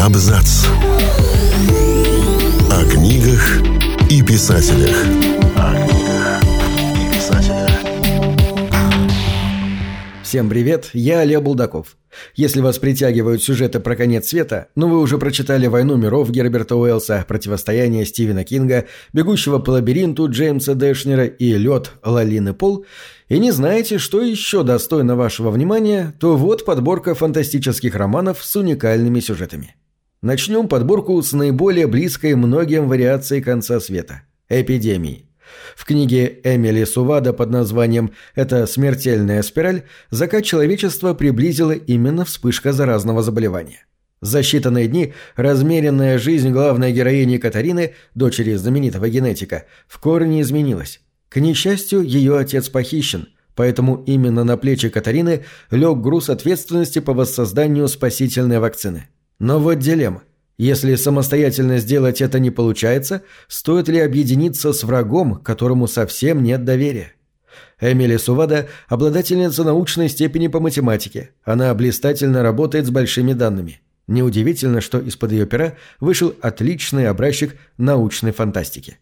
Абзац. О книгах и писателях. О книгах и писателях. Всем привет, я Олег Булдаков. Если вас притягивают сюжеты про конец света, но вы уже прочитали «Войну миров» Герберта Уэллса, «Противостояние» Стивена Кинга, «Бегущего по лабиринту» Джеймса Дэшнера и «Лед» Лалины Пол, и не знаете, что еще достойно вашего внимания, то вот подборка фантастических романов с уникальными сюжетами. Начнем подборку с наиболее близкой многим вариацией конца света – эпидемии. В книге Эмили Сувада под названием «Это смертельная спираль» закат человечества приблизила именно вспышка заразного заболевания. За считанные дни размеренная жизнь главной героини Катарины, дочери знаменитого генетика, в корне изменилась. К несчастью, ее отец похищен, поэтому именно на плечи Катарины лег груз ответственности по воссозданию спасительной вакцины. Но вот дилемма. Если самостоятельно сделать это не получается, стоит ли объединиться с врагом, которому совсем нет доверия? Эмили Сувада – обладательница научной степени по математике. Она блистательно работает с большими данными. Неудивительно, что из-под ее пера вышел отличный образчик научной фантастики.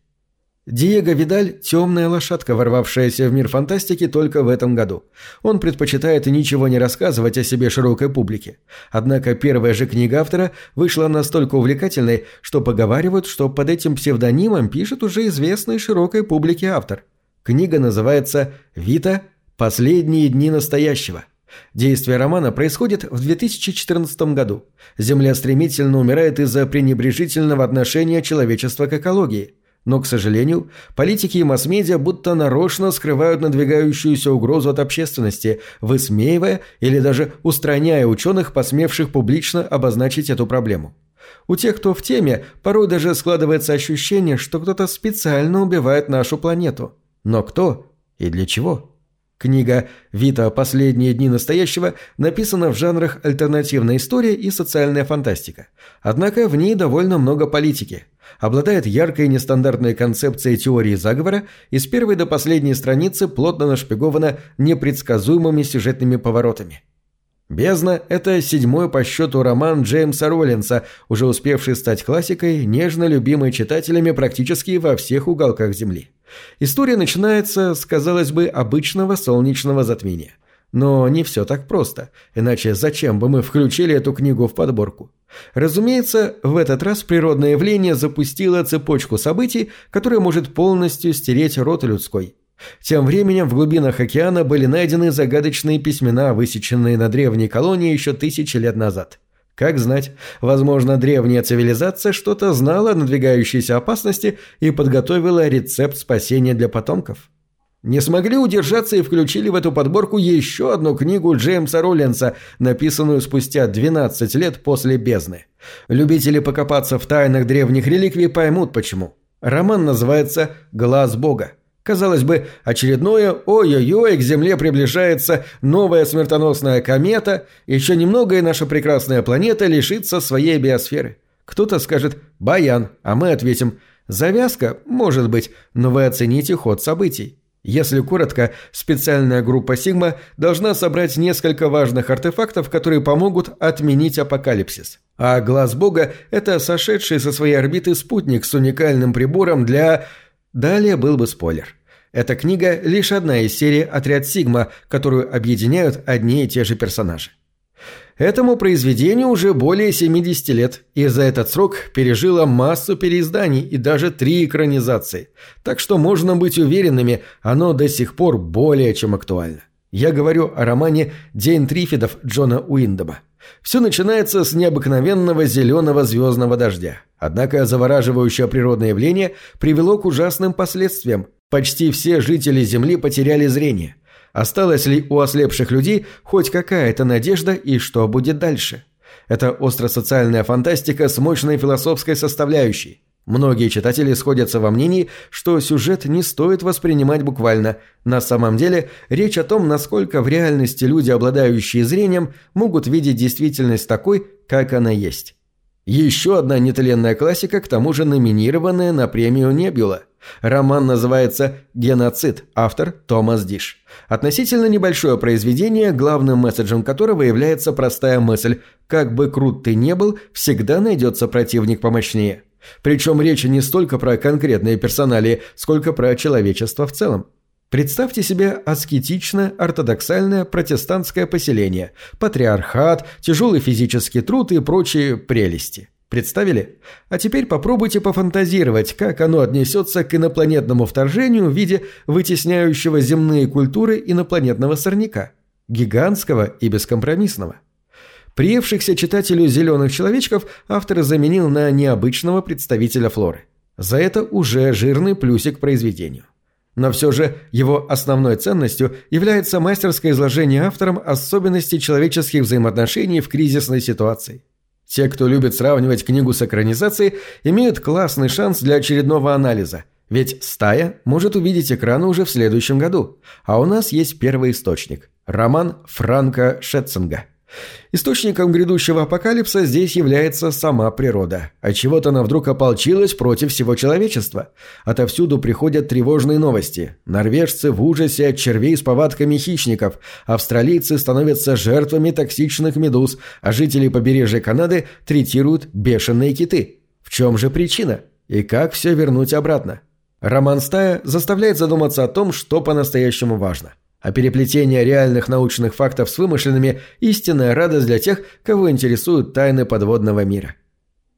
Диего Видаль – темная лошадка, ворвавшаяся в мир фантастики только в этом году. Он предпочитает ничего не рассказывать о себе широкой публике. Однако первая же книга автора вышла настолько увлекательной, что поговаривают, что под этим псевдонимом пишет уже известный широкой публике автор. Книга называется «Вита. Последние дни настоящего». Действие романа происходит в 2014 году. Земля стремительно умирает из-за пренебрежительного отношения человечества к экологии – но, к сожалению, политики и масс-медиа будто нарочно скрывают надвигающуюся угрозу от общественности, высмеивая или даже устраняя ученых, посмевших публично обозначить эту проблему. У тех, кто в теме, порой даже складывается ощущение, что кто-то специально убивает нашу планету. Но кто и для чего? Книга «Вита. Последние дни настоящего» написана в жанрах альтернативная история и социальная фантастика. Однако в ней довольно много политики – обладает яркой нестандартной концепцией теории заговора и с первой до последней страницы плотно нашпигована непредсказуемыми сюжетными поворотами. «Бездна» — это седьмой по счету роман Джеймса Роллинса, уже успевший стать классикой, нежно любимой читателями практически во всех уголках Земли. История начинается с, казалось бы, обычного солнечного затмения – но не все так просто, иначе зачем бы мы включили эту книгу в подборку? Разумеется, в этот раз природное явление запустило цепочку событий, которая может полностью стереть род людской. Тем временем в глубинах океана были найдены загадочные письмена, высеченные на древней колонии еще тысячи лет назад. Как знать, возможно, древняя цивилизация что-то знала о надвигающейся опасности и подготовила рецепт спасения для потомков. Не смогли удержаться и включили в эту подборку еще одну книгу Джеймса Роллинса, написанную спустя 12 лет после «Бездны». Любители покопаться в тайнах древних реликвий поймут почему. Роман называется «Глаз Бога». Казалось бы, очередное «Ой-ой-ой, к Земле приближается новая смертоносная комета, еще немного и наша прекрасная планета лишится своей биосферы». Кто-то скажет «Баян», а мы ответим «Завязка, может быть, но вы оцените ход событий». Если коротко, специальная группа Сигма должна собрать несколько важных артефактов, которые помогут отменить апокалипсис. А глаз Бога – это сошедший со своей орбиты спутник с уникальным прибором для... Далее был бы спойлер. Эта книга – лишь одна из серии «Отряд Сигма», которую объединяют одни и те же персонажи. Этому произведению уже более 70 лет, и за этот срок пережило массу переизданий и даже три экранизации. Так что можно быть уверенными, оно до сих пор более чем актуально. Я говорю о романе «День Трифидов» Джона Уиндома. Все начинается с необыкновенного зеленого звездного дождя. Однако завораживающее природное явление привело к ужасным последствиям. Почти все жители Земли потеряли зрение. Осталась ли у ослепших людей хоть какая-то надежда и что будет дальше? Это остросоциальная фантастика с мощной философской составляющей. Многие читатели сходятся во мнении, что сюжет не стоит воспринимать буквально. На самом деле, речь о том, насколько в реальности люди, обладающие зрением, могут видеть действительность такой, как она есть. Еще одна нетленная классика, к тому же номинированная на премию Небюла – Роман называется «Геноцид», автор Томас Диш. Относительно небольшое произведение, главным месседжем которого является простая мысль «как бы крут ты не был, всегда найдется противник помощнее». Причем речь не столько про конкретные персонали, сколько про человечество в целом. Представьте себе аскетичное ортодоксальное протестантское поселение, патриархат, тяжелый физический труд и прочие прелести. Представили? А теперь попробуйте пофантазировать, как оно отнесется к инопланетному вторжению в виде вытесняющего земные культуры инопланетного сорняка. Гигантского и бескомпромиссного. Приевшихся читателю «Зеленых человечков» автор заменил на необычного представителя флоры. За это уже жирный плюсик произведению. Но все же его основной ценностью является мастерское изложение автором особенностей человеческих взаимоотношений в кризисной ситуации. Те, кто любит сравнивать книгу с экранизацией, имеют классный шанс для очередного анализа, ведь «Стая» может увидеть экраны уже в следующем году, а у нас есть первый источник – роман Франка Шетцинга – Источником грядущего апокалипса здесь является сама природа. А чего-то она вдруг ополчилась против всего человечества. Отовсюду приходят тревожные новости. Норвежцы в ужасе от червей с повадками хищников. Австралийцы становятся жертвами токсичных медуз, а жители побережья Канады третируют бешеные киты. В чем же причина? И как все вернуть обратно? Роман Стая заставляет задуматься о том, что по-настоящему важно – а переплетение реальных научных фактов с вымышленными – истинная радость для тех, кого интересуют тайны подводного мира.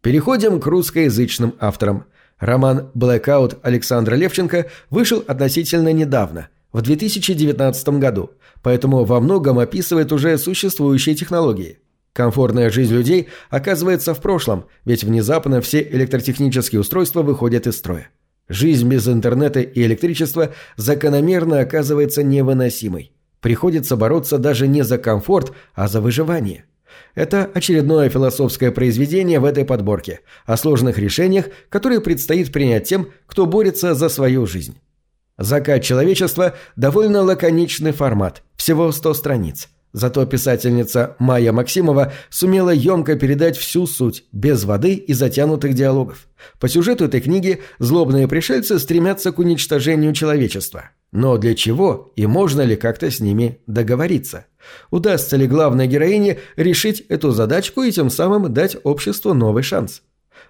Переходим к русскоязычным авторам. Роман «Блэкаут» Александра Левченко вышел относительно недавно, в 2019 году, поэтому во многом описывает уже существующие технологии. Комфортная жизнь людей оказывается в прошлом, ведь внезапно все электротехнические устройства выходят из строя. Жизнь без интернета и электричества закономерно оказывается невыносимой. Приходится бороться даже не за комфорт, а за выживание. Это очередное философское произведение в этой подборке о сложных решениях, которые предстоит принять тем, кто борется за свою жизнь. «Закат человечества» – довольно лаконичный формат, всего 100 страниц – Зато писательница Майя Максимова сумела емко передать всю суть, без воды и затянутых диалогов. По сюжету этой книги злобные пришельцы стремятся к уничтожению человечества. Но для чего и можно ли как-то с ними договориться? Удастся ли главной героине решить эту задачку и тем самым дать обществу новый шанс?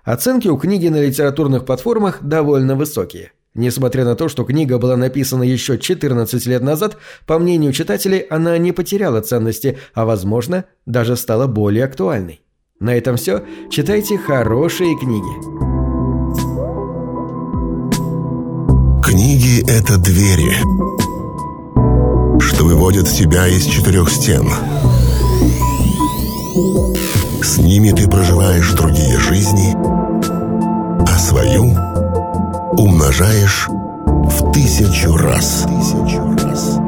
Оценки у книги на литературных платформах довольно высокие – Несмотря на то, что книга была написана еще 14 лет назад, по мнению читателей, она не потеряла ценности, а, возможно, даже стала более актуальной. На этом все. Читайте хорошие книги. Книги – это двери, что выводят тебя из четырех стен. С ними ты проживаешь другие жизни, а свою – умножаешь в тысячу раз. Тысячу раз.